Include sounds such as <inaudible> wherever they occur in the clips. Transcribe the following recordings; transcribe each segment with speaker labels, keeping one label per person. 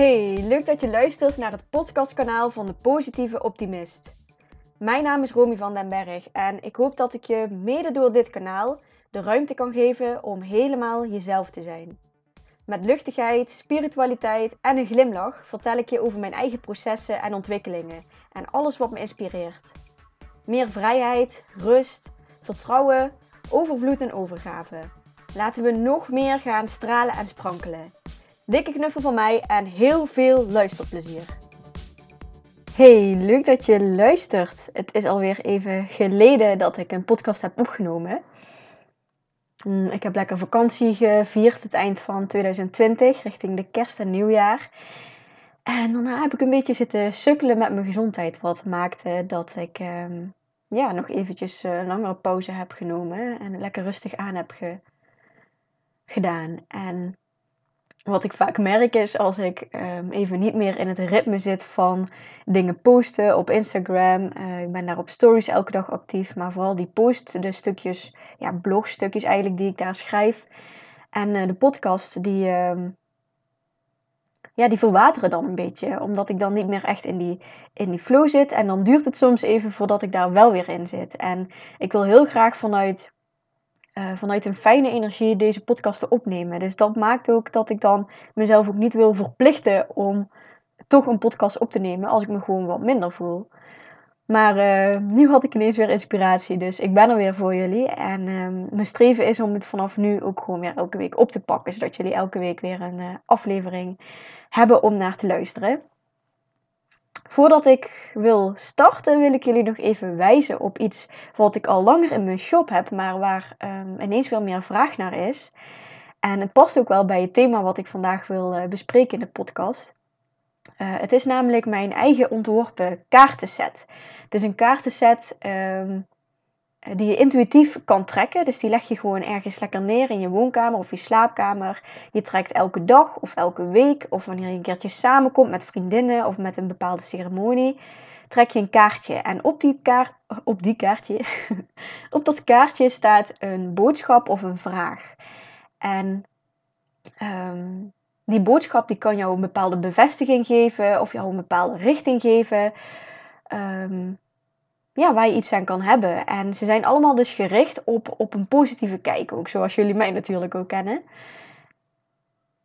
Speaker 1: Hey, leuk dat je luistert naar het podcastkanaal van de Positieve Optimist. Mijn naam is Romy van den Berg en ik hoop dat ik je mede door dit kanaal de ruimte kan geven om helemaal jezelf te zijn. Met luchtigheid, spiritualiteit en een glimlach vertel ik je over mijn eigen processen en ontwikkelingen en alles wat me inspireert. Meer vrijheid, rust, vertrouwen, overvloed en overgave. Laten we nog meer gaan stralen en sprankelen. Dikke knuffel van mij en heel veel luisterplezier. Hey, leuk dat je luistert. Het is alweer even geleden dat ik een podcast heb opgenomen. Mm, ik heb lekker vakantie gevierd het eind van 2020, richting de kerst en nieuwjaar. En daarna heb ik een beetje zitten sukkelen met mijn gezondheid. Wat maakte dat ik ehm, ja, nog eventjes een langere pauze heb genomen. En lekker rustig aan heb gedaan. En wat ik vaak merk is als ik ehm, even niet meer in het ritme zit van dingen posten op Instagram. Uh, ik ben daar op stories elke dag actief, maar vooral die post, de stukjes, ja, blogstukjes eigenlijk die ik daar schrijf. En uh, de podcast, die, uh, ja, die verwateren dan een beetje. Omdat ik dan niet meer echt in die, in die flow zit. En dan duurt het soms even voordat ik daar wel weer in zit. En ik wil heel graag vanuit uh, vanuit een fijne energie deze podcast te opnemen. Dus dat maakt ook dat ik dan mezelf ook niet wil verplichten om toch een podcast op te nemen als ik me gewoon wat minder voel. Maar uh, nu had ik ineens weer inspiratie, dus ik ben er weer voor jullie. En uh, mijn streven is om het vanaf nu ook gewoon weer elke week op te pakken, zodat jullie elke week weer een uh, aflevering hebben om naar te luisteren. Voordat ik wil starten, wil ik jullie nog even wijzen op iets wat ik al langer in mijn shop heb, maar waar um, ineens veel meer vraag naar is. En het past ook wel bij het thema wat ik vandaag wil uh, bespreken in de podcast. Uh, het is namelijk mijn eigen ontworpen kaartenset. Het is een kaartenset um, eh, die je intuïtief kan trekken. Dus die leg je gewoon ergens lekker neer in je woonkamer of je slaapkamer. Je trekt elke dag of elke week of wanneer je een keertje samenkomt met vriendinnen of met een bepaalde ceremonie. Trek je een kaartje en op die, kaart, op die kaartje, <laughs> op dat kaartje staat een boodschap of een vraag. En um, die boodschap die kan jou een bepaalde bevestiging geven of jou een bepaalde richting geven. Um, ja, waar je iets aan kan hebben. En ze zijn allemaal dus gericht op, op een positieve kijk ook, zoals jullie mij natuurlijk ook kennen.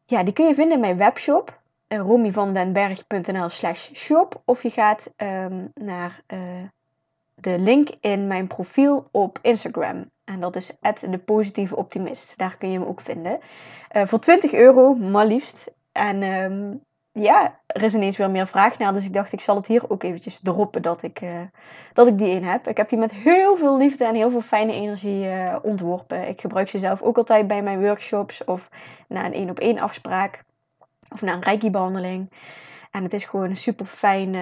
Speaker 1: Ja, die kun je vinden in mijn webshop, eh, romyvandenberg.nl slash shop. Of je gaat um, naar uh, de link in mijn profiel op Instagram. En dat is de positieve optimist. Daar kun je hem ook vinden. Uh, voor 20 euro, maar liefst. En um, ja, er is ineens weer meer vraag naar. Dus ik dacht, ik zal het hier ook eventjes droppen dat ik, uh, dat ik die in heb. Ik heb die met heel veel liefde en heel veel fijne energie uh, ontworpen. Ik gebruik ze zelf ook altijd bij mijn workshops of na een één op één afspraak. Of na een reiki-behandeling. En het is gewoon een super fijne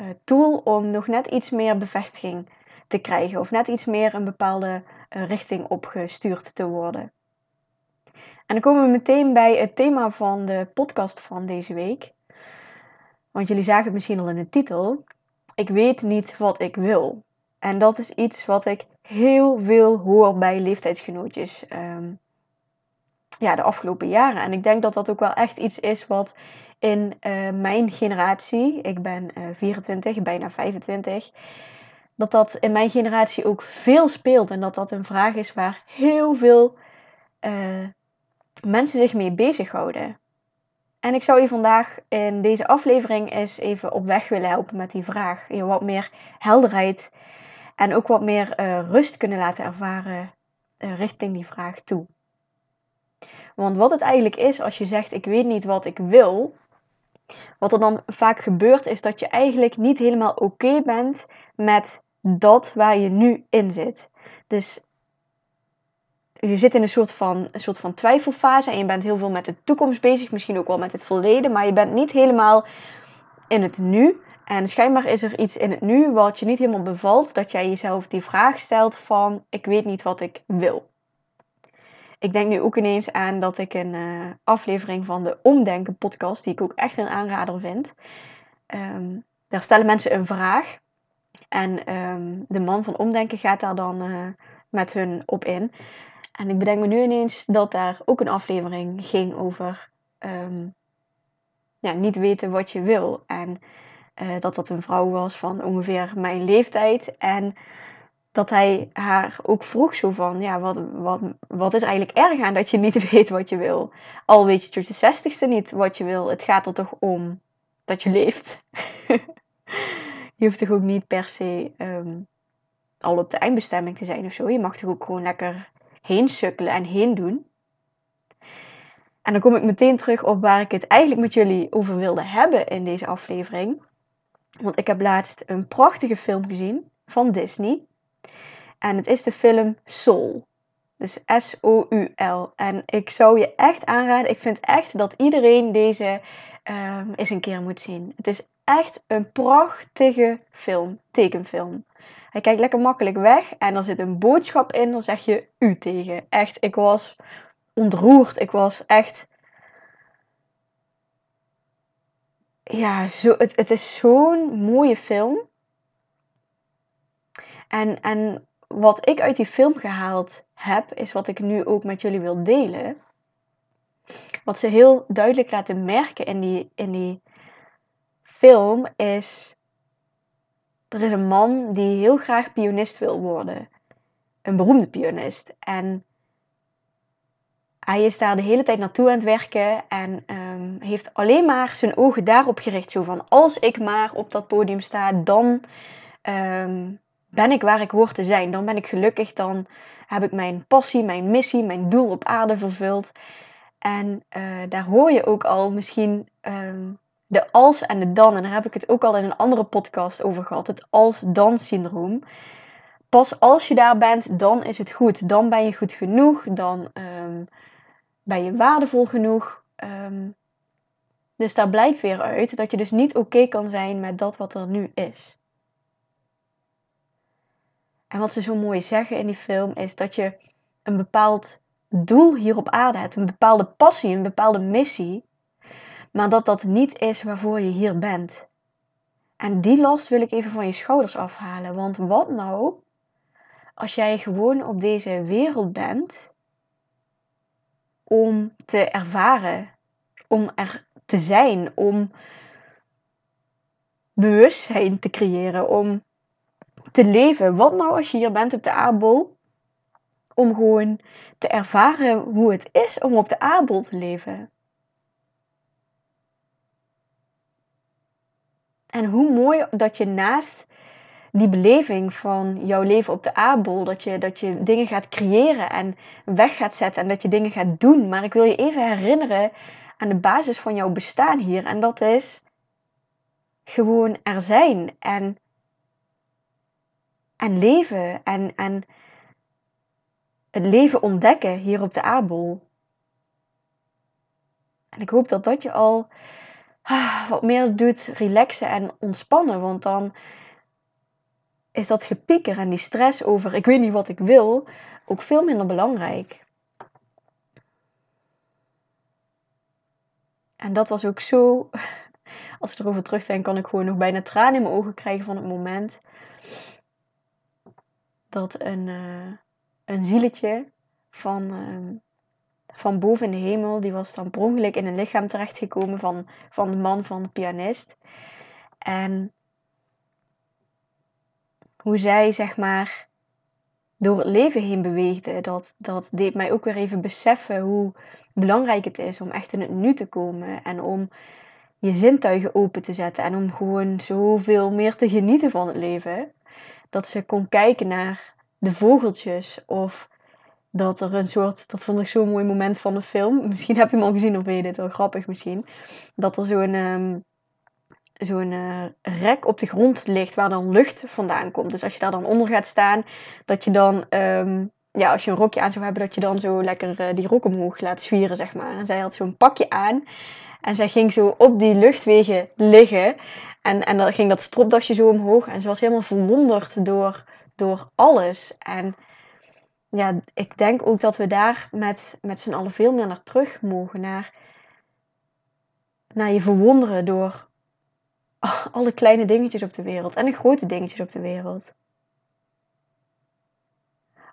Speaker 1: uh, tool om nog net iets meer bevestiging te krijgen. Of net iets meer een bepaalde richting opgestuurd te worden. En dan komen we meteen bij het thema van de podcast van deze week. Want jullie zagen het misschien al in de titel. Ik weet niet wat ik wil. En dat is iets wat ik heel veel hoor bij leeftijdsgenootjes. Um, ja, de afgelopen jaren. En ik denk dat dat ook wel echt iets is wat in uh, mijn generatie, ik ben uh, 24, bijna 25, dat dat in mijn generatie ook veel speelt. En dat dat een vraag is waar heel veel uh, mensen zich mee bezighouden. En ik zou je vandaag in deze aflevering eens even op weg willen helpen met die vraag. Je wat meer helderheid en ook wat meer uh, rust kunnen laten ervaren uh, richting die vraag toe. Want wat het eigenlijk is als je zegt ik weet niet wat ik wil, wat er dan vaak gebeurt is dat je eigenlijk niet helemaal oké bent met dat waar je nu in zit. Dus je zit in een soort, van, een soort van twijfelfase en je bent heel veel met de toekomst bezig, misschien ook wel met het verleden, maar je bent niet helemaal in het nu. En schijnbaar is er iets in het nu wat je niet helemaal bevalt, dat jij jezelf die vraag stelt van ik weet niet wat ik wil. Ik denk nu ook ineens aan dat ik een uh, aflevering van de Omdenken podcast, die ik ook echt een aanrader vind. Um, daar stellen mensen een vraag. En um, de man van Omdenken gaat daar dan uh, met hun op in. En ik bedenk me nu ineens dat daar ook een aflevering ging over um, ja, niet weten wat je wil. En uh, dat dat een vrouw was van ongeveer mijn leeftijd. En dat hij haar ook vroeg zo van, ja, wat, wat, wat is eigenlijk erg aan dat je niet <laughs> weet wat je wil? Al weet je tot je zestigste niet wat je wil. Het gaat er toch om dat je leeft. <laughs> je hoeft toch ook niet per se ehm, al op de eindbestemming te zijn of zo. Je mag toch ook gewoon lekker heen sukkelen en heen doen. En dan kom ik meteen terug op waar ik het eigenlijk met jullie over wilde hebben in deze aflevering. Want ik heb laatst een prachtige film gezien van Disney. En het is de film Soul. Dus S-O-U-L. En ik zou je echt aanraden. Ik vind echt dat iedereen deze um, eens een keer moet zien. Het is echt een prachtige film. Tekenfilm. Hij kijkt lekker makkelijk weg. En er zit een boodschap in. Dan zeg je u tegen. Echt, ik was ontroerd. Ik was echt. Ja, zo, het, het is zo'n mooie film. En, en wat ik uit die film gehaald heb, is wat ik nu ook met jullie wil delen. Wat ze heel duidelijk laten merken in die, in die film is. Er is een man die heel graag pianist wil worden. Een beroemde pianist. En hij is daar de hele tijd naartoe aan het werken en um, heeft alleen maar zijn ogen daarop gericht. Zo van, als ik maar op dat podium sta, dan um, ben ik waar ik hoor te zijn. Dan ben ik gelukkig, dan heb ik mijn passie, mijn missie, mijn doel op aarde vervuld. En uh, daar hoor je ook al misschien um, de als en de dan. En daar heb ik het ook al in een andere podcast over gehad. Het als-dan syndroom. Pas als je daar bent, dan is het goed. Dan ben je goed genoeg. Dan um, ben je waardevol genoeg. Um, dus daar blijkt weer uit dat je dus niet oké kan zijn met dat wat er nu is. En wat ze zo mooi zeggen in die film is dat je een bepaald doel hier op aarde hebt, een bepaalde passie, een bepaalde missie, maar dat dat niet is waarvoor je hier bent. En die last wil ik even van je schouders afhalen, want wat nou als jij gewoon op deze wereld bent om te ervaren, om er te zijn, om bewustzijn te creëren, om te leven. Wat nou als je hier bent op de aardbol? Om gewoon te ervaren hoe het is om op de aardbol te leven. En hoe mooi dat je naast die beleving van jouw leven op de aardbol, dat je, dat je dingen gaat creëren en weg gaat zetten en dat je dingen gaat doen. Maar ik wil je even herinneren aan de basis van jouw bestaan hier. En dat is gewoon er zijn en en leven en, en het leven ontdekken hier op de aardbol. En ik hoop dat dat je al wat meer doet relaxen en ontspannen, want dan is dat gepieker en die stress over ik weet niet wat ik wil ook veel minder belangrijk. En dat was ook zo, <laughs> als ik erover terugdenk, kan ik gewoon nog bijna tranen in mijn ogen krijgen van het moment dat een, uh, een zieletje van, uh, van boven de hemel, die was dan per ongeluk in een lichaam terechtgekomen van, van de man van de pianist. En hoe zij, zeg maar, door het leven heen beweegde, dat, dat deed mij ook weer even beseffen hoe belangrijk het is om echt in het nu te komen en om je zintuigen open te zetten en om gewoon zoveel meer te genieten van het leven dat ze kon kijken naar de vogeltjes. Of dat er een soort, dat vond ik zo'n mooi moment van de film. Misschien heb je hem al gezien of weet je dit wel grappig misschien. Dat er zo'n um, zo'n uh, rek op de grond ligt waar dan lucht vandaan komt. Dus als je daar dan onder gaat staan, dat je dan, um, ja, als je een rokje aan zou hebben, dat je dan zo lekker uh, die rok omhoog laat zwieren, zeg maar. En zij had zo'n pakje aan. En zij ging zo op die luchtwegen liggen. En, en dan ging dat stropdasje zo omhoog. En ze was helemaal verwonderd door, door alles. En ja, ik denk ook dat we daar met, met z'n allen veel meer naar terug mogen. Naar, naar je verwonderen door <laughs> alle kleine dingetjes op de wereld. En de grote dingetjes op de wereld.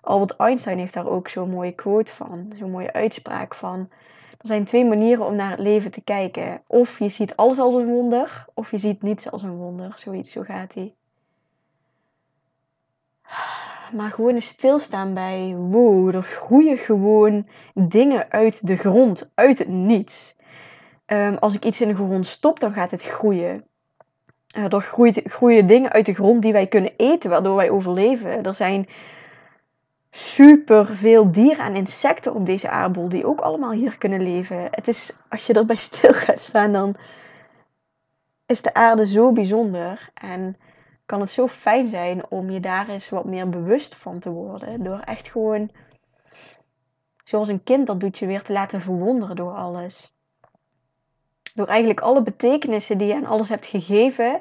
Speaker 1: Albert Einstein heeft daar ook zo'n mooie quote van. Zo'n mooie uitspraak van. er zijn twee manieren om naar het leven te kijken. Of je ziet alles als een wonder, of je ziet niets als een wonder. Zoiets, zo gaat hij. Maar gewoon eens stilstaan bij, wow, er groeien gewoon dingen uit de grond, uit het niets. Ehm, als ik iets in de grond stop, dan gaat het groeien. Uh, er groeit, groeien dingen uit de grond die wij kunnen eten, waardoor wij overleven. Er zijn super veel dieren en insecten op deze aardbol die ook allemaal hier kunnen leven. Het is, als je erbij <laughs> stil gaat staan, dan is de aarde zo bijzonder. En kan het zo fijn zijn om je daar eens wat meer bewust van te worden. Door echt gewoon, zoals een kind dat doet, je weer te laten verwonderen door alles. Door eigenlijk alle betekenissen die je aan alles hebt gegeven,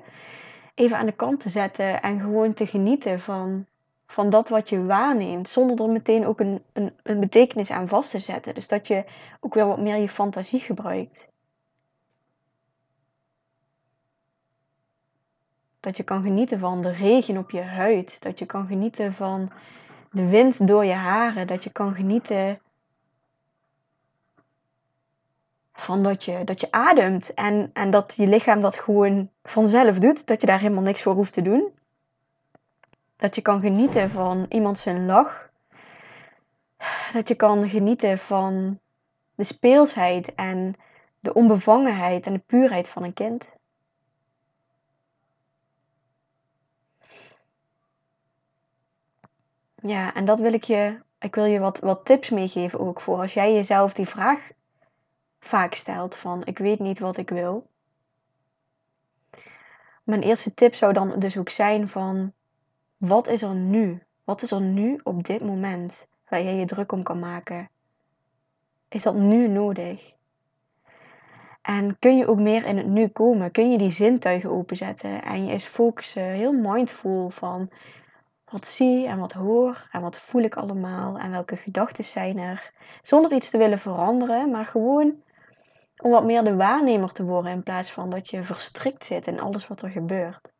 Speaker 1: even aan de kant te zetten en gewoon te genieten van, van dat wat je waarneemt, zonder er meteen ook een, een, een betekenis aan vast te zetten. Dus dat je ook weer wat meer je fantasie gebruikt. Dat je kan genieten van de regen op je huid. Dat je kan genieten van de wind door je haren. Dat je kan genieten van dat je, dat je ademt. En, en dat je lichaam dat gewoon vanzelf doet. Dat je daar helemaal niks voor hoeft te doen. Dat je kan genieten van iemand zijn lach. Dat je kan genieten van de speelsheid en de onbevangenheid en de puurheid van een kind. Ja, en dat wil ik je, ik wil je wat, wat tips meegeven ook voor als jij jezelf die vraag vaak stelt van ik weet niet wat ik wil. Mijn eerste tip zou dan dus ook zijn van wat is er nu? Wat is er nu op dit moment waar jij je druk om kan maken? Is dat nu nodig? En kun je ook meer in het nu komen? Kun je die zintuigen openzetten en je eens focussen, heel mindful van wat zie en wat hoor en wat voel ik allemaal en welke gedachten zijn er. Zonder iets te willen veranderen, maar gewoon om wat meer de waarnemer te worden in plaats van dat je verstrikt zit in alles wat er gebeurt.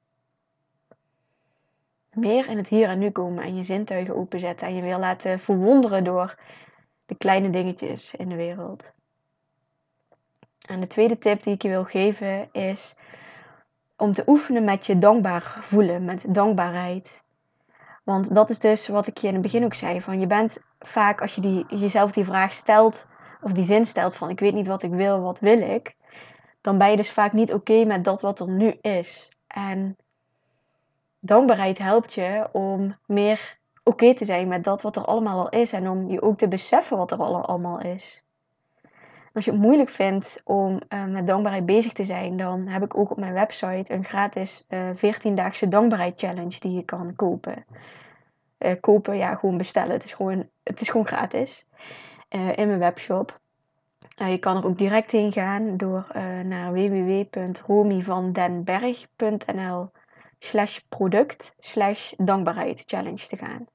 Speaker 1: Meer in het hier en nu komen en je zintuigen openzetten en je weer laten verwonderen door de kleine dingetjes in de wereld. En de tweede tip die ik je wil geven is om te oefenen met je dankbaar voelen, met dankbaarheid. Want dat is dus wat ik je in het begin ook zei. Van je bent vaak, als je die, jezelf die vraag stelt, of die zin stelt van ik weet niet wat ik wil, wat wil ik? Dan ben je dus vaak niet oké met dat wat er nu is. En dankbaarheid helpt je om meer oké te zijn met dat wat er allemaal al is. En om je ook te beseffen wat er allemaal is. Als je het moeilijk vindt om uh, met dankbaarheid bezig te zijn, dan heb ik ook op mijn website een gratis uh, eh, 14-daagse dankbaarheid challenge die je kan kopen. Uh, kopen, ja, gewoon bestellen. Het is gewoon, het is gewoon gratis in mijn webshop. je kan er ook direct heen gaan door naar www.romyvandenberg.nl slash product slash dankbaarheid challenge te gaan.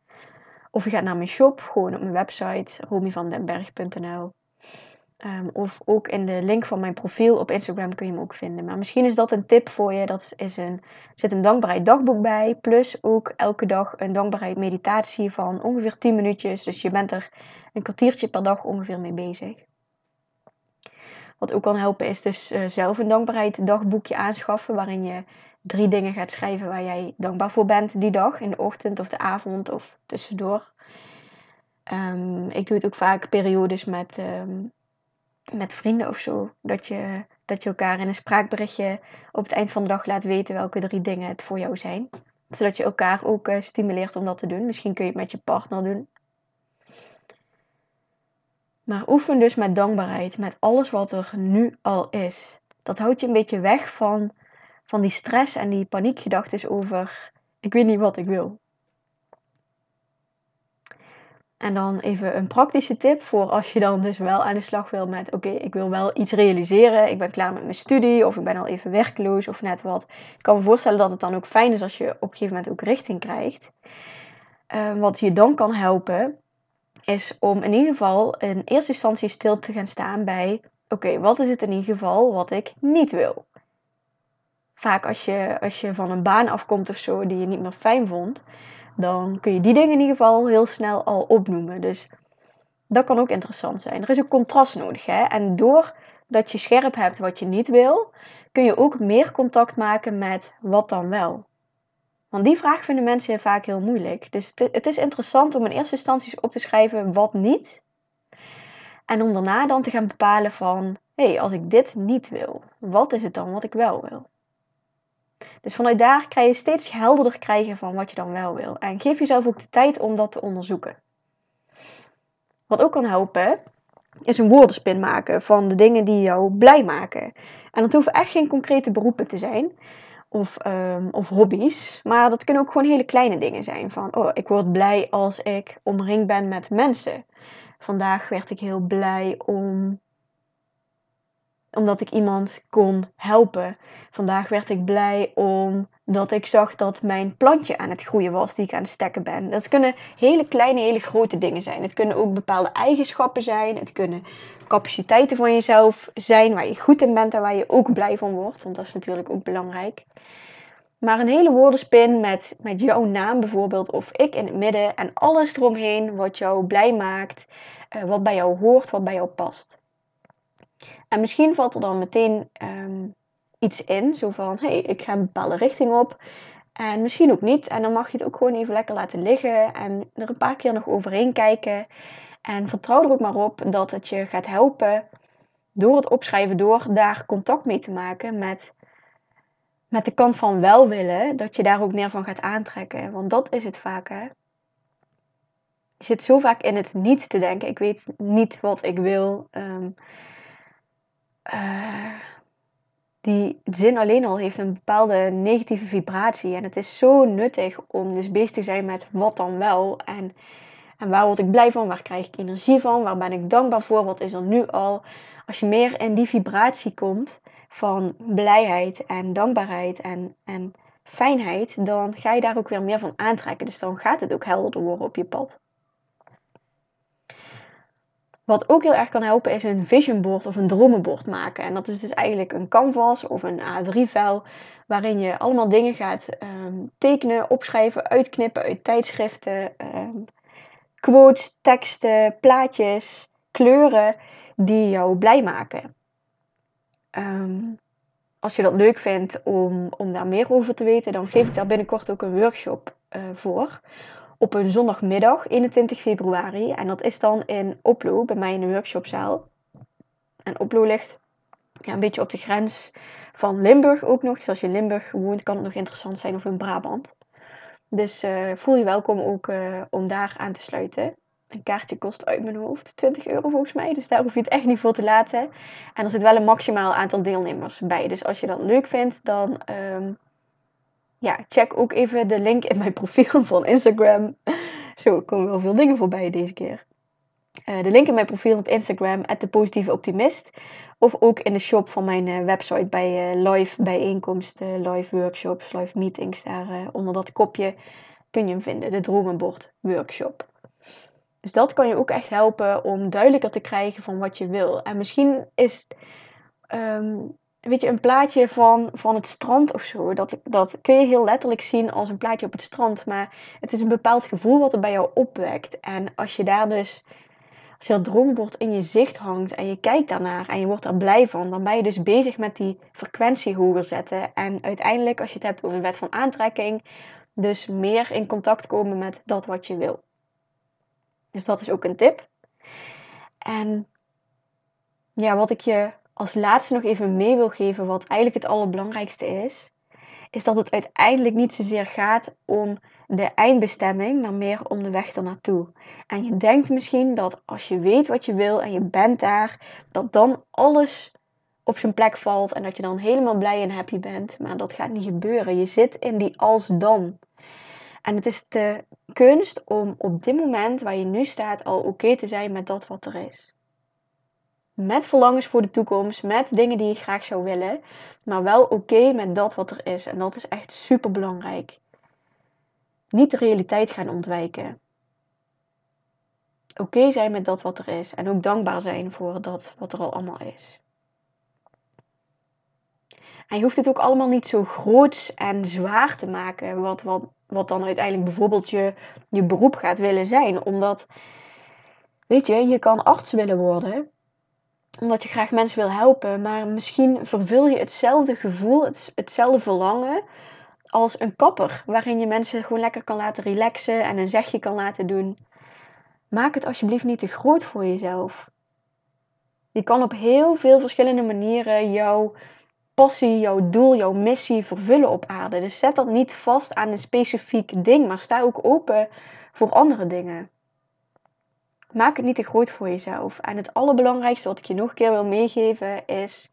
Speaker 1: Of je gaat naar mijn shop, gewoon op mijn website romyvandenberg.nl Um, of ook in de link van mijn profiel op Instagram kun je hem ook vinden. Maar misschien is dat een tip voor je. Dat is een, zit een dankbaarheid dagboek bij. Plus ook elke dag een dankbaarheid meditatie van ongeveer 10 minuutjes. Dus je bent er een kwartiertje per dag ongeveer mee bezig. Wat ook kan helpen is dus uh, zelf een dankbaarheid dagboekje aanschaffen. Waarin je drie dingen gaat schrijven waar jij dankbaar voor bent die dag. In de ochtend of de avond of tussendoor. Um, ik doe het ook vaak periodes met... Um, met vrienden of zo. Dat je, dat je elkaar in een spraakberichtje op het eind van de dag laat weten welke drie dingen het voor jou zijn. Zodat je elkaar ook uh, stimuleert om dat te doen. Misschien kun je het met je partner doen. Maar oefen dus met dankbaarheid, met alles wat er nu al is. Dat houdt je een beetje weg van, van die stress en die paniekgedachten over ik weet niet wat ik wil. En dan even een praktische tip voor als je dan dus wel aan de slag wil met: oké, ik wil wel iets realiseren. Ik ben klaar met mijn studie of ik ben al even werkloos of net wat. Ik kan me voorstellen dat het dan ook fijn is als je op een gegeven moment ook richting krijgt. Uh, wat je dan kan helpen, is om in ieder geval in eerste instantie stil te gaan staan bij: oké, wat is het in ieder geval wat ik niet wil? Vaak als je, als je van een baan afkomt of zo die je niet meer fijn vond dan kun je die dingen in ieder geval heel snel al opnoemen. Dus Dat kan ook interessant zijn. Er is ook contrast nodig. Hè? En doordat je scherp hebt wat je niet wil, kun je ook meer contact maken met wat dan wel. Want die vraag vinden mensen vaak heel moeilijk. Dus het is interessant om in eerste instantie op te schrijven wat niet. En om daarna dan te gaan bepalen van, hé, hey, als ik dit niet wil, wat is het dan wat ik wel wil? Dus vanuit daar krijg je steeds helderder krijgen van wat je dan wel wil. En geef jezelf ook de tijd om dat te onderzoeken. Wat ook kan helpen, is een woordenspin maken van de dingen die jou blij maken. En dat hoeven echt geen concrete beroepen te zijn of, um, of hobby's. Maar dat kunnen ook gewoon hele kleine dingen zijn. Van, oh, ik word blij als ik omringd ben met mensen. Vandaag werd ik heel blij om omdat ik iemand kon helpen. Vandaag werd ik blij omdat ik zag dat mijn plantje aan het groeien was die ik aan het stekken ben. Dat kunnen hele kleine, hele grote dingen zijn. Het kunnen ook bepaalde eigenschappen zijn. Het kunnen capaciteiten van jezelf zijn waar je goed in bent en waar je ook blij van wordt. Want dat is natuurlijk ook belangrijk. Maar een hele woordenspin met, met jouw naam bijvoorbeeld, of ik in het midden en alles eromheen wat jou blij maakt, uh, wat bij jou hoort, wat bij jou past. En misschien valt er dan meteen ehm, iets in, zo van hé, hey, ik ga een bepaalde richting op. En misschien ook niet. En dan mag je het ook gewoon even lekker laten liggen en er een paar keer nog overheen kijken. En vertrouw er ook maar op dat het je gaat helpen door het opschrijven, door daar contact mee te maken met, met de kant van wel willen, dat je daar ook meer van gaat aantrekken. Want dat is het vaak, hè. Je zit zo vaak in het niet te denken. Ik weet niet wat ik wil. Um, uh, die zin alleen al heeft een bepaalde negatieve vibratie. En het is zo nuttig om dus bezig te zijn met wat dan wel. En, en waar word ik blij van? Waar krijg ik energie van? Waar ben ik dankbaar voor? Wat is er nu al? Als je meer in die vibratie komt van blijheid en dankbaarheid en, en fijnheid, dan ga je daar ook weer meer van aantrekken. Dus dan gaat het ook helderder worden op je pad. Wat ook heel erg kan helpen is een vision board of een dromenbord maken. En dat is dus eigenlijk een canvas of een A3-vel waarin je allemaal dingen gaat ehm, tekenen, opschrijven, uitknippen uit tijdschriften, um, quotes, teksten, plaatjes, kleuren die jou blij maken. Ehm, als je dat leuk vindt om, om daar meer over te weten, dan geef ik daar binnenkort ook een workshop uh, voor op een zondagmiddag, 21 februari. En dat is dan in Oplo, bij mij in de workshopzaal. En Oplo ligt ja, een beetje op de grens van Limburg ook nog. Dus als je in Limburg woont, kan het nog interessant zijn of in Brabant. Dus uh, voel je welkom ook uh, om daar aan te sluiten. Een kaartje kost uit mijn hoofd 20 euro volgens mij. Dus daar hoef je het echt niet voor te laten. En er zit wel een maximaal aantal deelnemers bij. Dus als je dat leuk vindt, dan um, ja, check ook even de link in mijn <laughs> profiel van Instagram. Zo komen wel veel dingen voorbij deze keer. Uh, de link in mijn profiel op Instagram, de positieve optimist. Of ook in de shop van mijn uh, website bij uh, live bijeenkomsten, live workshops, live meetings. Daar onder dat kopje kun je hem vinden, de Dromenbord Workshop. Dus dat kan je ook echt helpen om duidelijker te krijgen van wat je wil. En misschien is um, weet je, een plaatje van, van het strand of zo. Dat, dat kun je heel letterlijk zien als een plaatje op het strand. Maar het is een bepaald gevoel wat er bij jou opwekt. En als je daar dus, als je dat droombord in je zicht hangt en je kijkt daarnaar en je wordt er blij van, dan ben je dus bezig met die frequentie hoger zetten. En uiteindelijk, als je het hebt over de wet van aantrekking, dus meer in contact komen met dat wat je wil. Dus dat is ook een tip. En ja, wat ik je als laatste nog even mee wil geven, wat eigenlijk het allerbelangrijkste is, is dat het uiteindelijk niet zozeer gaat om de eindbestemming, maar meer om de weg ernaartoe. En je denkt misschien dat als je weet wat je wil en je bent daar, dat dan alles op zijn plek valt en dat je dan helemaal blij en happy bent. Maar dat gaat niet gebeuren. Je zit in die als-dan. En het is de kunst om op dit moment waar je nu staat al oké te zijn met dat wat er is met verlangens voor de toekomst, met dingen die je graag zou willen, maar wel oké met dat wat er is. En dat is echt super belangrijk. Niet de realiteit gaan ontwijken. Oké zijn met dat wat er is en ook dankbaar zijn voor dat wat er al allemaal is. En je hoeft het ook allemaal niet zo groots en zwaar te maken, wat, wat, wat dan uiteindelijk bijvoorbeeld je, je beroep gaat willen zijn, omdat Weet je, je kan arts willen worden omdat je graag mensen wil helpen, maar misschien vervul je hetzelfde gevoel, hetzelfde verlangen als een kapper, waarin je mensen gewoon lekker kan laten relaxen en een zegje kan laten doen. Maak het alsjeblieft niet te groot voor jezelf. Je kan op heel veel verschillende manieren jouw passie, jouw doel, jouw missie vervullen op aarde. Dus zet dat niet vast aan een specifiek ding, maar sta ook open voor andere dingen. Maak het niet te groot voor jezelf. En het allerbelangrijkste wat ik je nog een keer wil meegeven is: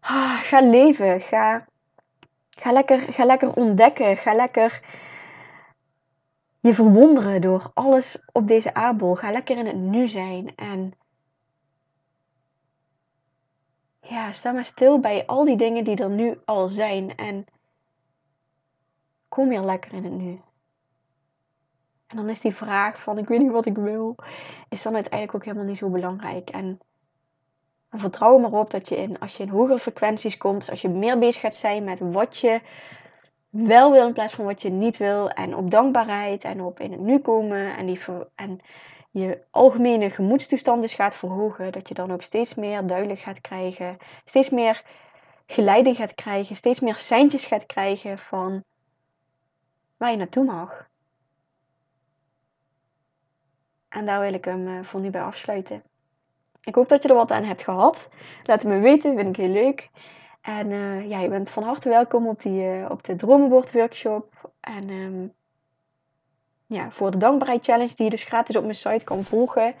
Speaker 1: ah, ga leven. Ga, ga, lekker, ga lekker ontdekken. Ga lekker je verwonderen door alles op deze aardbol. Ga lekker in het nu zijn. En ja, sta maar stil bij al die dingen die er nu al zijn. En kom weer lekker in het nu. En dan is die vraag van ik weet niet wat ik wil, is dan uiteindelijk ook helemaal niet zo belangrijk. En, vertrouw er maar op dat je in, als je in hogere frequenties komt, als je meer bezig gaat zijn met wat je wel wil in plaats van wat je niet wil. En op dankbaarheid en op in het nu komen en, die en je algemene gemoedstoestand dus gaat verhogen. Dat je dan ook steeds meer duidelijk gaat krijgen, steeds meer geleiding gaat krijgen, steeds meer seintjes gaat krijgen van waar je naartoe mag. En daar wil ik hem uh, voor nu bij afsluiten. Ik hoop dat je er wat aan hebt gehad. Laat het me weten, vind ik heel leuk. En uh, ja, je bent van harte welkom op, die, uh, op de Dromenbord workshop. En um, ja, voor de dankbaarheid challenge die je dus gratis op mijn site kan volgen.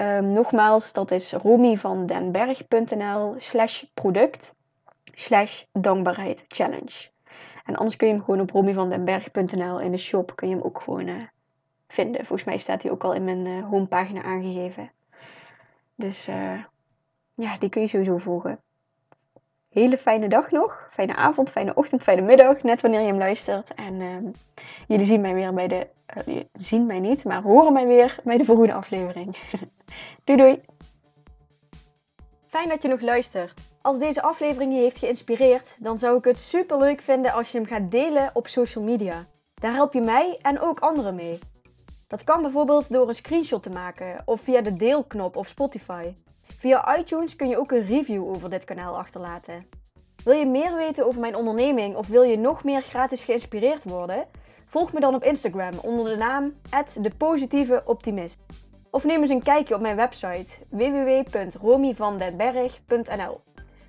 Speaker 1: Um, nogmaals, dat is romyvandenberg.nl slash product slash dankbaarheid challenge. En anders kun je hem gewoon op romyvandenberg.nl in de shop kun je hem ook gewoon vinden. Volgens mij staat hij ook al in mijn uh, homepagina aangegeven. Dus uh, ja, die kun je sowieso volgen. Hele fijne dag nog. Fijne avond, fijne ochtend, fijne middag. Net wanneer je hem luistert. En uh, jullie zien mij weer bij de... Uh, zien mij niet, maar horen mij weer bij de volgende aflevering. <laughs> doei doei. Fijn dat je nog luistert. Als deze aflevering je heeft geïnspireerd, dan zou ik het super leuk vinden als je hem gaat delen op social media. Daar help je mij en ook anderen mee. Dat kan bijvoorbeeld door een screenshot te maken of via de deelknop op Spotify. Via iTunes kun je ook een review over dit kanaal achterlaten. Wil je meer weten over mijn onderneming of wil je nog meer gratis geïnspireerd worden? Volg me dan op Instagram onder de naam @depositieveoptimist. Of neem eens een kijkje op mijn website www.romyvandenberg.nl.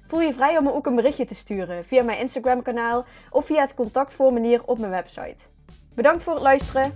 Speaker 1: Voel je vrij om me ook een berichtje te sturen via mijn Instagram kanaal of via het contactformulier op mijn website. Bedankt voor het luisteren.